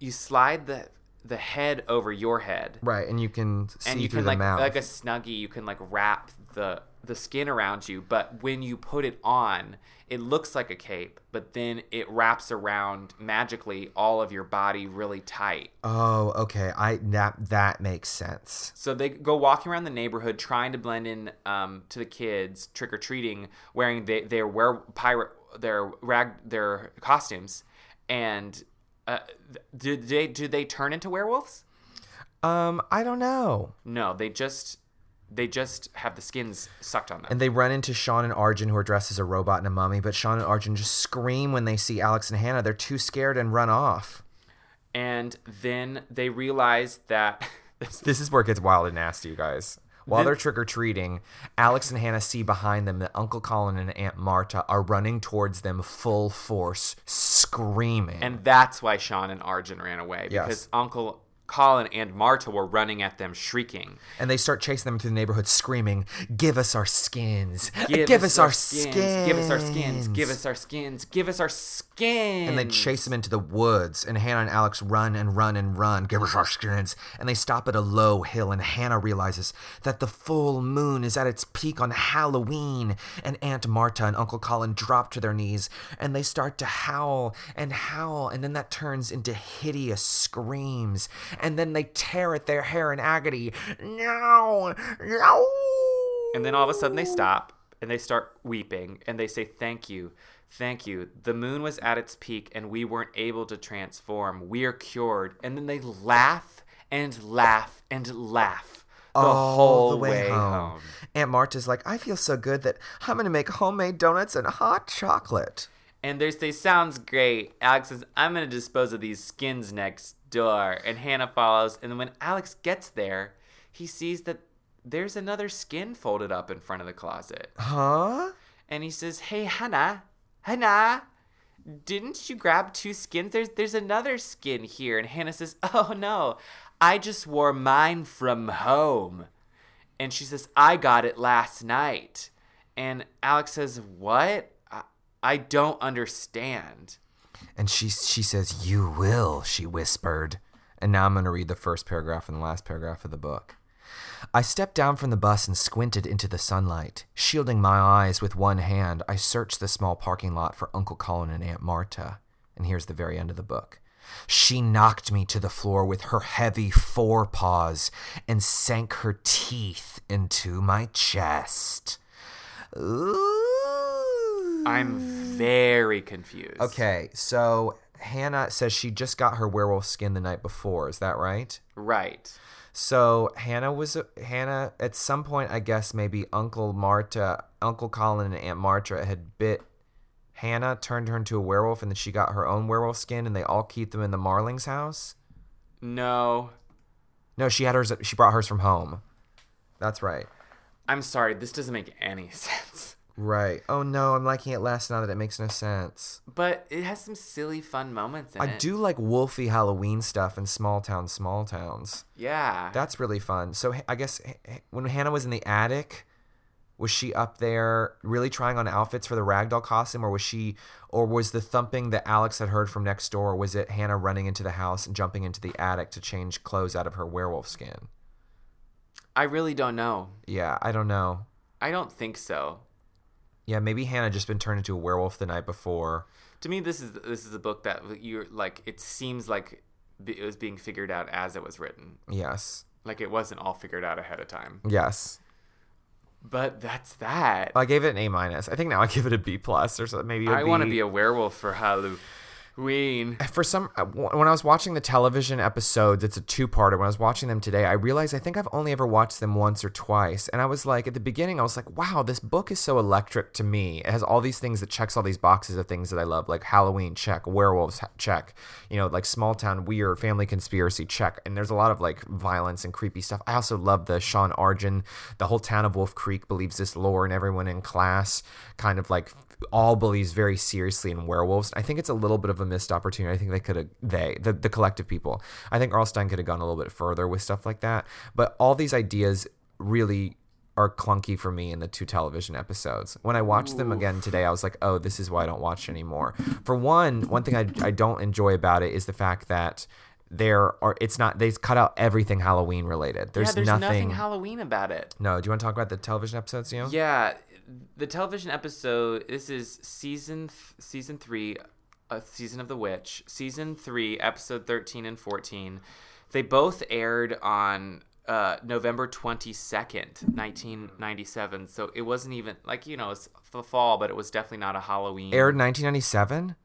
you slide the the head over your head. right, and you can see And you through can the like mouth. like a snuggie, you can like wrap the the skin around you, but when you put it on, it looks like a cape, but then it wraps around magically all of your body really tight. oh, okay. I that that makes sense. So they go walking around the neighborhood trying to blend in um, to the kids trick or treating, wearing they, their wear pirate their rag their costumes, and uh, do they do they turn into werewolves? Um, I don't know. No, they just they just have the skins sucked on them. And they run into Sean and Arjun, who are dressed as a robot and a mummy. But Sean and Arjun just scream when they see Alex and Hannah. They're too scared and run off. and then they realize that This is where it gets wild and nasty, you guys. While Then- they're trick or treating, Alex and Hannah see behind them that Uncle Colin and Aunt Marta are running towards them full force, screaming. and that's why Sean and Arjun ran away Yes. because Uncle Colin and Marta were running at them shrieking. and they start chasing them through the neighborhood, screaming, "Give us our skins! Give, us, our skins! Give us our skins. Give us our skins. Give us our skins. And they chase them into the woods, and Hannah and Alex run and run and run. Give us our skins. And they stop at a low hill, and Hannah realizes that the full moon is at its peak on Halloween. And Aunt Marta and Uncle Colin drop to their knees, and they start to howl and howl, and then that turns into hideous screams. And then they tear at their hair in agony. No! No! And then all of a sudden they stop and they start weeping and they say, Thank you. Thank you. The moon was at its peak and we weren't able to transform. We are cured. And then they laugh and laugh and laugh the all whole the way, home. home. Aunt Marta's like, I feel so good that I'm gonna make homemade donuts and hot chocolate. And they say, Sounds great. Alex says, I'm going to dispose of these skins next door. And Hannah follows. And then when Alex gets there, he sees that there's another skin folded up in front of the closet. Huh? and he says, "Hey, Hannah, Hannah, didn't you grab two skins? There's there's another skin here." And Hannah says, "Oh no, I just wore mine from home." And she says, "I got it last night." And Alex says, "What? I, don't understand." And she she says, "You will," she whispered. And now I'm going to read the first paragraph and the last paragraph of the book. I stepped down from the bus and squinted into the sunlight. Shielding my eyes with one hand, I searched the small parking lot for Uncle Colin and Aunt Marta. And here's the very end of the book. She knocked me to the floor with her heavy forepaws and sank her teeth into my chest. Ooh. I'm very confused. Okay, so Hannah says she just got her werewolf skin the night before. Is that right? Right. So Hannah was Hannah at some point, I guess maybe Uncle Marta, Uncle Colin, and Aunt Marta had bit Hannah, turned her into a werewolf, and then she got her own werewolf skin, and they all keep them in the Marlings house. No, No, she had hers. She brought hers from home. That's right. I'm sorry. This doesn't make any sense. Right. Oh no, I'm liking it less now that it makes no sense. But it has some silly, fun moments in I it. do like wolfy Halloween stuff in small towns, small towns. Yeah. That's really fun. So I guess when Hannah was in the attic, was she up there really trying on outfits for the ragdoll costume, or was she, or was the thumping that Alex had heard from next door, was it Hannah running into the house and jumping into the attic to change clothes out of her werewolf skin? I really don't know. Yeah, I don't know. I don't think so. Yeah, maybe Hannah just been turned into a werewolf the night before. To me, this is this is a book that you're like. It seems like it was being figured out as it was written. Yes. Like it wasn't all figured out ahead of time. Yes. But that's that. I gave it an A minus. I think now I give it a B plus or something. Maybe. I I want to be a werewolf for For some uh, when I was watching the television episodes, it's a two-parter. When I was watching them today, I realized I think I've only ever watched them once or twice, and I was like, at the beginning, I was like, wow, this book is so electric to me. It has all these things that checks all these boxes of things that I love, like Halloween check, werewolves check, you know, like small town weird, family conspiracy check, and there's a lot of like violence and creepy stuff. I also love the Sean Arjun. The whole town of Wolf Creek believes this lore, and everyone in class kind of like all believes very seriously in werewolves. I think it's a little bit of a missed opportunity. I think they could have they the, the collective people. I think R.L. Stine could have gone a little bit further with stuff like that. But all these ideas really are clunky for me in the two television episodes. When I watched them again today, I was like, oh, this is why I don't watch anymore. For one, one thing I, I don't enjoy about it is the fact that there are it's not they cut out everything Halloween related. There's, yeah, there's nothing, nothing Halloween about it. No, do you want to talk about the television episodes, you know? Yeah, the television episode. This is season th- season three, a season of the witch. Season three, episode thirteen and fourteen. They both aired on uh, November twenty second, nineteen ninety seven. So it wasn't even like you know it's the fall, but it was definitely not a Halloween. Aired 1997.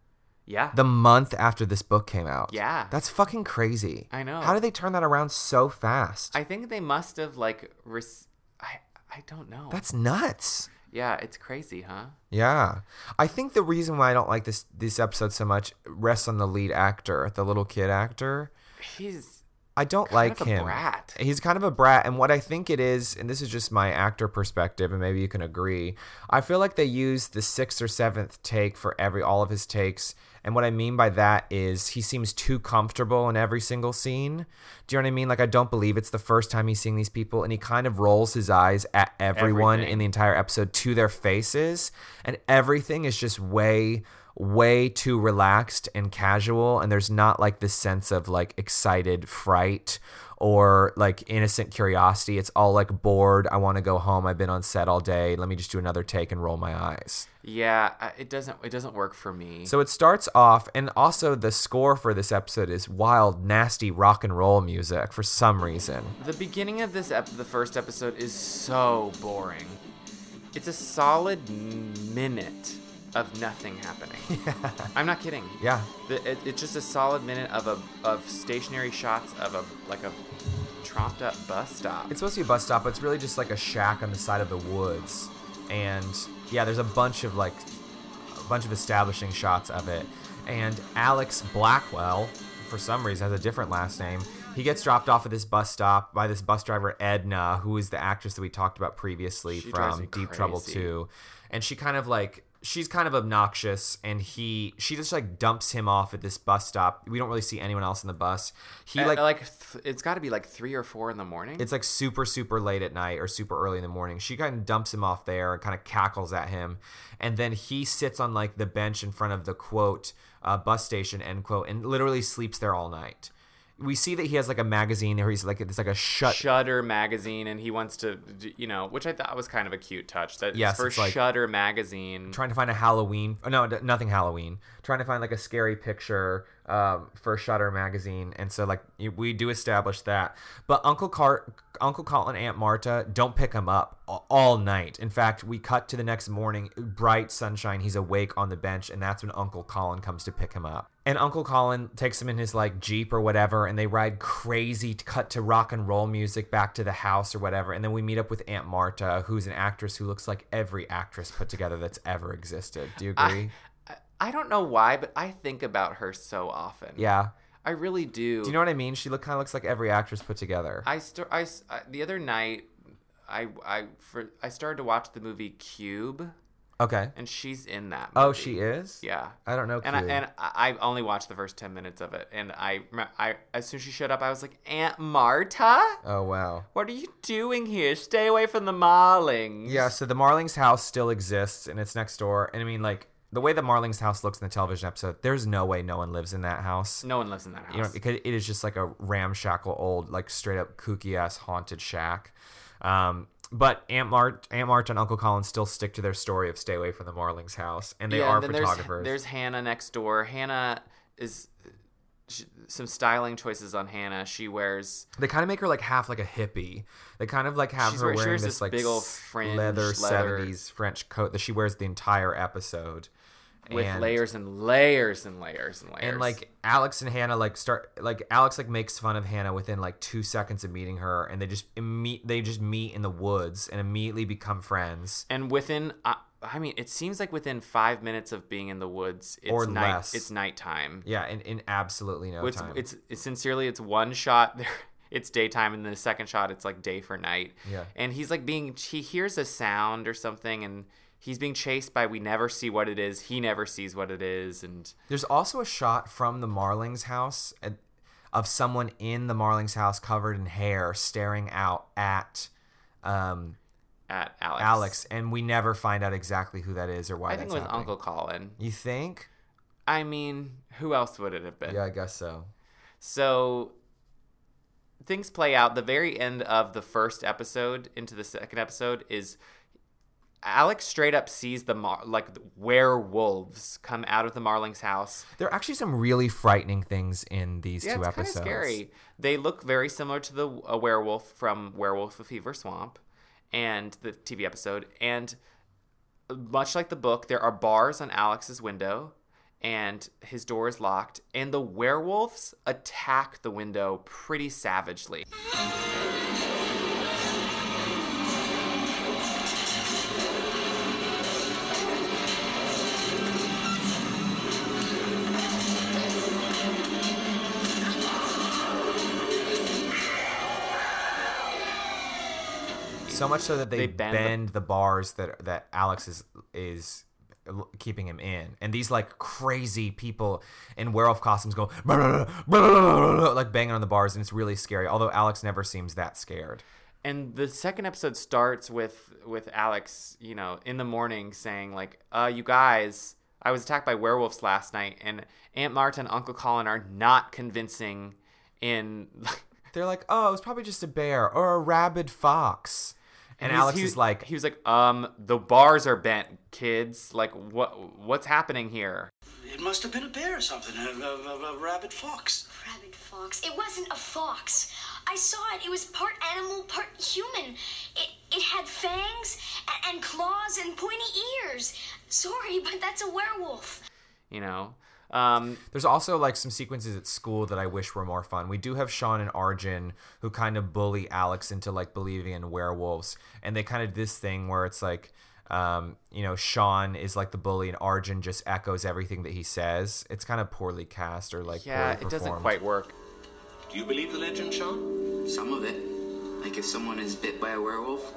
Yeah. the month after this book came out. Yeah. That's fucking crazy. I know. How did they turn that around so fast? I think they must have like. Res- I I don't know. That's nuts. Yeah, it's crazy, huh? Yeah. I think the reason why I don't like this this episode so much rests on the lead actor, the little kid actor. He's I don't Kind like him. brat. He's kind of a brat, and what I think it is, and this is just my actor perspective, and maybe you can agree. I feel like they use the sixth or seventh take for every all of his takes, and what I mean by that is he seems too comfortable in every single scene. Do you know what I mean? Like I don't believe it's the first time he's seeing these people, and he kind of rolls his eyes at everyone Everything. in the entire episode to their faces, and everything is just way way too relaxed and casual and there's not like this sense of like excited fright or like innocent curiosity it's all like bored i want to go home i've been on set all day let me just do another take and roll my eyes yeah. It doesn't. It doesn't work for me. so it starts off and also the score for this episode is wild nasty rock and roll music for some reason The beginning of this ep- the first episode is so boring. It's a solid minute of nothing happening. I'm not kidding. yeah The, it, it's just a solid minute of a of stationary shots of a like a tromped up bus stop. It's supposed to be a bus stop, but it's really just like a shack on the side of the woods. And yeah, there's a bunch of like a bunch of establishing shots of it. And Alex Blackwell, for some reason, has a different last name. He gets dropped off at this bus stop by this bus driver Edna, who is the actress that we talked about previously She from Deep Trouble crazy. 2. And she kind of like she's kind of obnoxious and he she just like dumps him off at this bus stop. We don't really see anyone else in the bus. He Uh, like like th- it's got to be like three or four in the morning. it's like super, super late at night or super early in the morning. She kind of dumps him off there and kind of cackles at him. And then he sits on like the bench in front of the quote, uh, bus station, end quote, and literally sleeps there all night. We see that he has like a magazine where he's like, it's like a shut. Shutter magazine, and he wants to, you know, which I thought was kind of a cute touch. That Yes, his first like- Shutter magazine. trying to find a Halloween. No, nothing Halloween. Trying to find like a scary picture um, for Shutter magazine, and so like we do establish that. But Uncle Car- Uncle Colin, Aunt Marta don't pick him up all night. In fact, we cut to the next morning, bright sunshine. He's awake on the bench, and that's when Uncle Colin comes to pick him up. And Uncle Colin takes him in his like jeep or whatever, and they ride crazy, to cut to rock and roll music back to the house or whatever. And then we meet up with Aunt Marta, who's an actress who looks like every actress put together that's ever existed. Do you agree? I, I don't know why, but I think about her so often. yeah. I really do. Do you know what I mean? She look kind of looks like every actress put together. I, st- I, I- uh, the other night, I I for I started to watch the movie Cube, okay. and she's in that. Oh, she is. Yeah. I don't know. And I, and I I only watched the first ten minutes of it, and I, I as soon as she showed up, I was like, Aunt Marta, oh wow. what are you doing here? Stay away from the Marlings. Yeah. So the Marlings house still exists, and it's next door. And I mean, like the way the Marlings house looks in the television episode, there's no way no one lives in that house. No one lives in that house. You know, because it is just like a ramshackle old, like straight up kooky ass haunted shack. Um, but Aunt Mart, Aunt Marta, and Uncle Colin still stick to their story of stay away from the Marlings house, and they yeah, are and photographers. There's, there's Hannah next door. Hannah is she, some styling choices on Hannah. She wears They kind of make her like half like a hippie. They kind of like have her wear- she wearing this this like big old leather leather- seventies French coat that she wears the entire episode. With And- layers and layers and layers and layers. And like Alex and Hannah like start like Alex like makes fun of Hannah within like two seconds of meeting her, and they just imme- they just meet in the woods and immediately become friends. and within uh, I mean, it seems like within five minutes of being in the woods, it's Or night. less. It's nighttime. Yeah, in, in absolutely no it's, time. it's it's sincerely it's one shot there it's daytime and the second shot it's like day for night Yeah. and he's like being he hears a sound or something and he's being chased by we never see what it is he never sees what it is and There's also a shot from the Marlings house at, of someone in the Marlings house covered in hair staring out at um, at alex Alex, and we never find out exactly who that is or why i think it was happening. uncle colin You think? i mean who else would it have been Yeah, I guess so. So things play out. The very end of the first episode into the second episode is Alex straight up sees the mar- like werewolves come out of the Marlings house. There are actually some really frightening things in these Yeah, two it's episodes. scary. They look very similar to the a werewolf from Werewolf of Fever Swamp and the TV episode. And much like the book, there are bars on Alex's window and his door is locked and the werewolves attack the window pretty savagely. So much so that they, They bend bend, the- the, bars that that Alex is is keeping him in, and these like crazy people in werewolf costumes go like banging on the bars, and it's really scary. Although Alex never seems that scared. And the second episode starts with with Alex, you know, in the morning saying like, "Uh, you guys, I was attacked by werewolves last night, and Aunt Marta and Uncle Colin are not convincing in." They're like, oh, it was probably just a bear or a rabid fox, and, he's- Alex he- is like, he was like, "Um, the bars are bent, kids. Like, what what's happening here?" It must have been a bear or something, a, a, a, a rabid fox. Rabbit fox. It wasn't a fox. I saw it. It was part animal, part human. It it had fangs and, and claws and pointy ears. Sorry, but that's a werewolf. You know, um, There's also like some sequences at school that I wish were more fun. We do have Sean and Arjun who kind of bully Alex into like believing in werewolves, and they kind of do this thing where it's like, um, you know, Sean is like the bully and Arjun just echoes everything that he says. It's kind of poorly cast or like yeah, poorly it doesn't quite work. Do you believe the legend, Sean? Some of it. Like if someone is bit by a werewolf,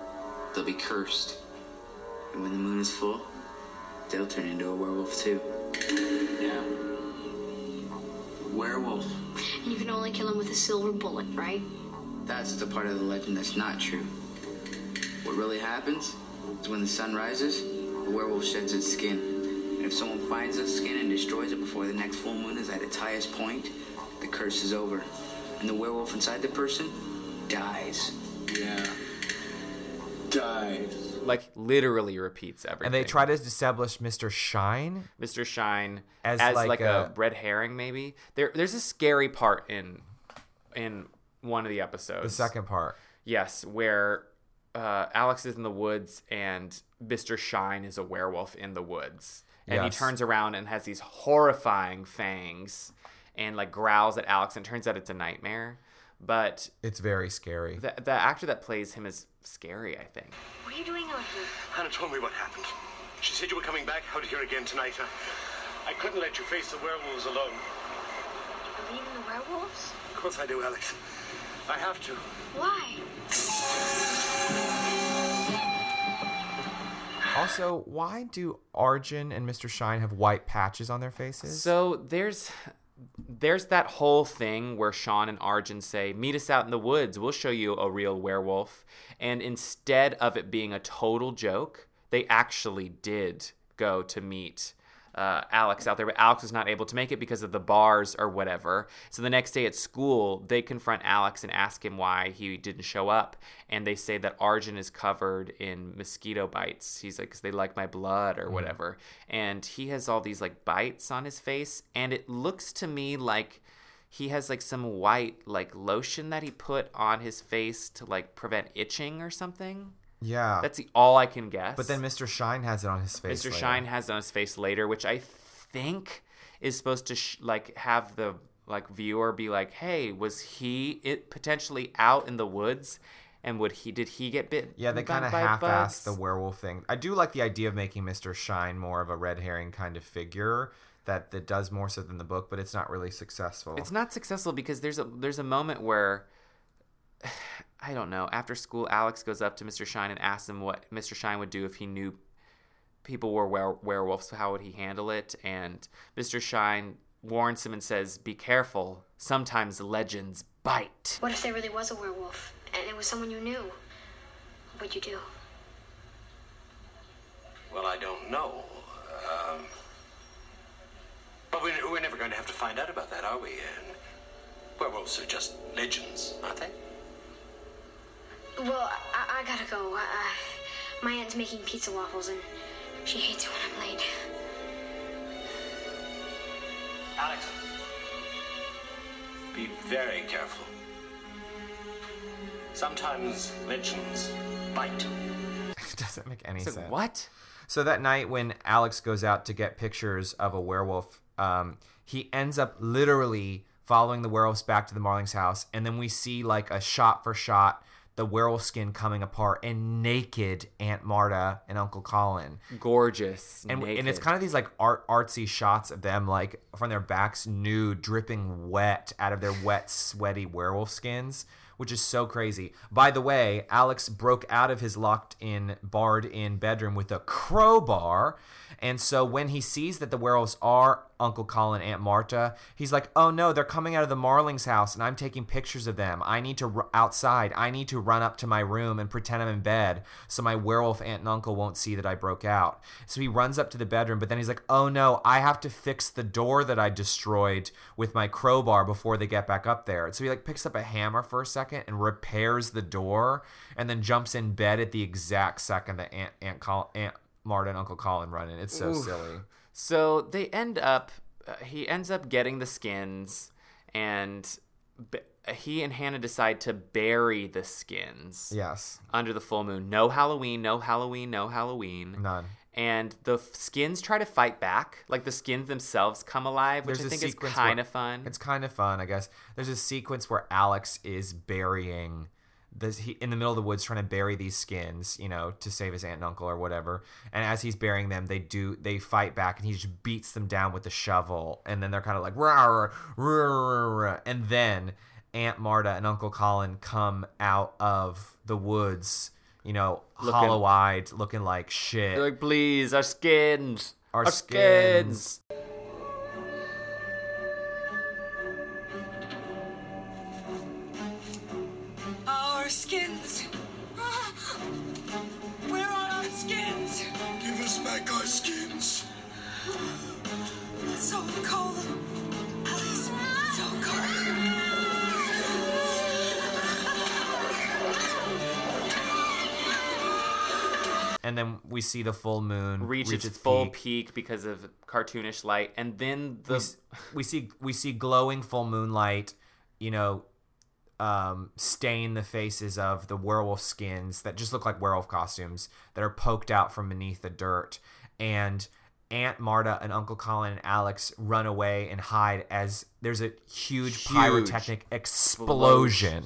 they'll be cursed. And when the moon is full, they'll turn into a werewolf too. Yeah. Werewolf. And you can only kill him with a silver bullet, right? That's the part of the legend that's not true. What really happens is when the sun rises, the werewolf sheds its skin. And if someone finds that skin and destroys it before the next full moon is at its highest point, the curse is over. And the werewolf inside the person dies. Yeah. Dies. Like literally repeats everything. And they try to establish Mr. Shine. Mr. Shine As, as, like, like, a, a- red herring, maybe. There, there's a scary part in in one of the episodes. The second part. Yes, where uh, Alex is in the woods and Mr. Shine is a werewolf in the woods. And he turns around and has these horrifying fangs and like growls at Alex and turns out it's a nightmare. But It's very scary. the, the actor that plays him is scary, I think. What are you doing out here? Hannah told me what happened. She said you were coming back out here again tonight. I, I couldn't let you face the werewolves alone. Do you believe in the werewolves? Of course I do, Alex. I have to. Why? Also, why do Arjun and Mr. Shine have white patches on their faces? So there's there's that whole thing where Sean and Arjun say, "Meet us out in the woods. We'll show you a real werewolf." And instead of it being a total joke, they actually did go to meet uh, Alex out there, but Alex was not able to make it because of the bars or whatever. So the next day at school, they confront Alex and ask him why he didn't show up. And they say that Arjun is covered in mosquito bites. He's like, 'cause they like my blood or whatever. And he has all these like bites on his face. And it looks to me like he has like some white like lotion that he put on his face to like prevent itching or something. Yeah. That's the, all I can guess. but then Mr. Shine has it on his face. Mr. later. Shine has it on his face later, which I think is supposed to sh- like have the like viewer be like, "Hey, was he it potentially out in the woods?" And would he did he get bit? Yeah, they kind of half-ass the werewolf thing. I do like the idea of making Mr. Shine more of a red herring kind of figure that that does more so than the book, but it's not really successful. It's not successful because there's a there's a moment where I don't know. After school, Alex goes up to Mr. Shine and asks him what Mr. Shine would do if he knew people were were- werewolves. How would he handle it? And Mr. Shine warns him and says, "Be careful. Sometimes legends bite." What if there really was a werewolf and it was someone you knew? What would you do? Well, I don't know. Um, but we're, we're never going to have to find out about that, are we? And werewolves are just legends, aren't they? Well, I, I gotta go. I, I, my aunt's making pizza waffles and she hates it when I'm late. Alex, be very careful. Sometimes legends bite. it doesn't make any So sense. what? So that night when Alex goes out to get pictures of a werewolf, um, he ends up literally following the werewolves back to the Marlings house, and then we see like a shot for shot the werewolf skin coming apart and naked Aunt Marta and Uncle Colin. Gorgeous. And, and it's kind of these like art artsy shots of them like from their backs nude, dripping wet out of their wet, sweaty werewolf skins, which is so crazy. By the way, Alex broke out of his locked in, barred in bedroom with a crowbar. And so when he sees that the werewolves are Uncle Colin, Aunt Marta, he's like, "Oh no, they're coming out of the Marlings house, and I'm taking pictures of them. I need to r- outside. I need to run up to my room and pretend I'm in bed, so my werewolf aunt and uncle won't see that I broke out." So he runs up to the bedroom, but then he's like, "Oh no, I have to fix the door that I destroyed with my crowbar before they get back up there." So he like picks up a hammer for a second and repairs the door, and then jumps in bed at the exact second that Aunt Aunt Col- Aunt Marta and Uncle Colin running. It's so Oof. silly. So they end up, uh, he ends up getting the skins, and b- he and Hannah decide to bury the skins. Yes. Under the full moon. No Halloween, no Halloween, no Halloween. None. And the f- skins try to fight back. Like the skins themselves come alive, which I think is kind of fun. It's kind of fun, I guess. There's a sequence where Alex is burying this he, in the middle of the woods trying to bury these skins, you know, to save his aunt and uncle or whatever. And as he's burying them, they do they fight back and he just beats them down with the shovel. And then they're kind of like rah, and then Aunt Marta and Uncle Colin come out of the woods, you know, Looking- hollow-eyed, looking like shit. They're like, please, our skins. Our Our, skins." skins. And then we see the full moon reach, reach its, full peak. peak. because of cartoonish light, and then the we, we see we see glowing full moonlight, you know, um, stain the faces of the werewolf skins that just look like werewolf costumes that are poked out from beneath the dirt, and Aunt Marta and Uncle Colin and Alex run away and hide as there's a huge, Huge pyrotechnic explosion.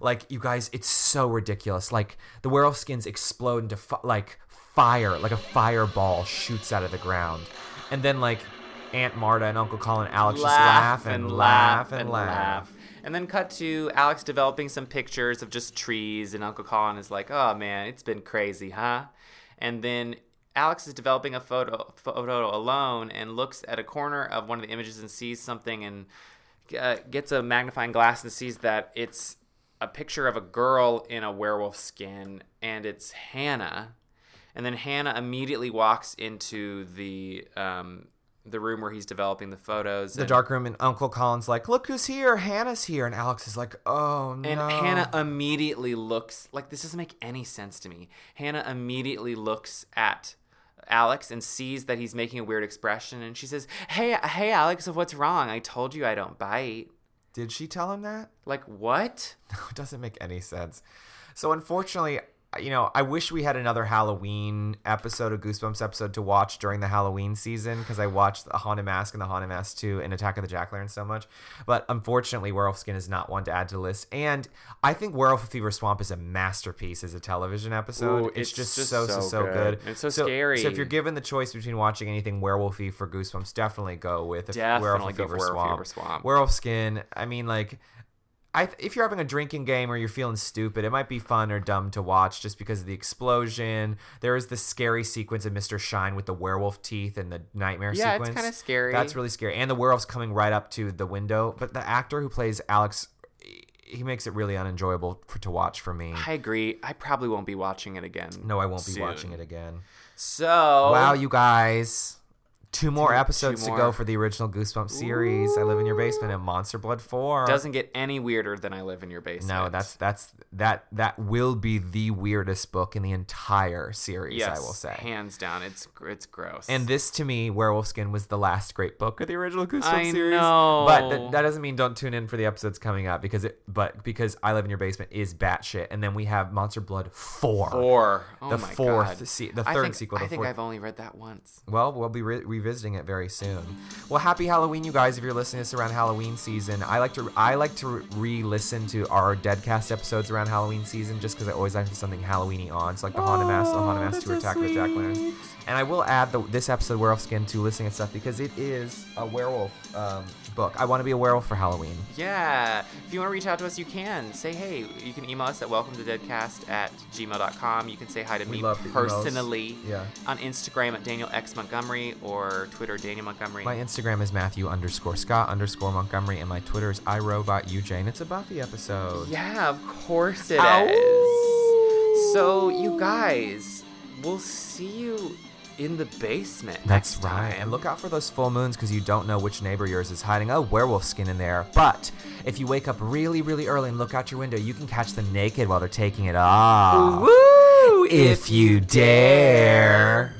Like you guys, it's so ridiculous. Like the werewolf skins explode into fi- like fire, like a fireball shoots out of the ground, and then like Aunt Marta and Uncle Colin and Alex just laugh and laugh and laugh. And then cut to Alex developing some pictures of just trees, and Uncle Colin is like, "Oh man, it's been crazy, huh?" And then Alex is developing a photo photo alone and looks at a corner of one of the images and sees something and uh, gets a magnifying glass and sees that it's a picture of a girl in a werewolf skin, and it's Hannah. And then Hannah immediately walks into the um, the room where he's developing the photos. The and- dark room, and Uncle Colin's like, "Look who's here! Hannah's here!" And Alex is like, "Oh no!" And Hannah immediately looks like this doesn't make any sense to me. Hannah immediately looks at Alex and sees that he's making a weird expression, and she says, "Hey, hey, Alex, what's wrong? I told you I don't bite." Did she tell him that? Like what? No, it doesn't make any sense. So unfortunately, you know, I wish we had another Halloween episode, a Goosebumps episode to watch during the Halloween season because I watched the Haunted Mask and the Haunted Mask 2 and Attack of the Jack-O-Lantern so much. But unfortunately, Werewolf Skin is not one to add to the list. And I think Werewolf Fever Swamp is a masterpiece as a television episode. Ooh, it's, it's just, just so, so, so good. good. It's so So scary. So if you're given the choice between watching anything werewolfy for Goosebumps, definitely go with Definitely Werewolf go Fever Werewolf Swamp. Fever Swamp. Werewolf Skin, I mean, like, I if you're having a drinking game or you're feeling stupid, it might be fun or dumb to watch just because of the explosion. There is the scary sequence of Mr. Shine with the werewolf teeth and the nightmare sequence. Yeah, it's kinda scary. That's really scary. And the werewolf's coming right up to the window. But the actor who plays Alex, he makes it really unenjoyable for, to watch for me. I agree. I probably won't be watching it again. No, I won't be watching it again. So Wow, you guys. Two more Two- episodes two to go for the original Goosebumps series. I live in your basement and Monster Blood 4. doesn't get any weirder than I live in your basement. No, that's that's that that will be the weirdest book in the entire series. yes, I will say. hands down. It's it's gross. And this, to me, Werewolf Skin was the last great book of the original Goosebumps I series. know. But th- that doesn't mean don't tune in for the episodes coming up because it. But because I live in your basement is batshit, and then we have Monster Blood four. four. Oh the fourth, God. se- the third think- sequel. The I think fourth. I've only read that once. Well, we'll be re- revisiting it very soon. Well, happy Halloween, you guys! If you're listening to this around Halloween season, I like to I like to re-listen to our Deadcast episodes around Halloween season, just because I always like to have something Halloweeny on. So like the Haunted Mask, the Haunted Mask Two, Attack of the Jack Lanterns. And I will add the, this episode Werewolf Skin to listening and stuff because it is a werewolf um, book. I want to be a werewolf for Halloween. Yeah. If you want to reach out to us, you can. Say hey. You can email us at welcome to deadcast at gmail.com. You can say hi to We me love the emails. personally Yeah. on Instagram at Daniel X Montgomery or Twitter Daniel Montgomery. My Instagram is Matthew underscore Scott underscore Montgomery, and my Twitter is iRobotUJ, and it's a Buffy episode. Yeah, of course it is. Ow. So you guys, we'll see you in the basement. That's next right. time. And look out for those full moons because you don't know which neighbor yours is hiding a werewolf skin in there. But if you wake up really, really early and look out your window, you can catch them naked while they're taking it off. Woo! If you dare.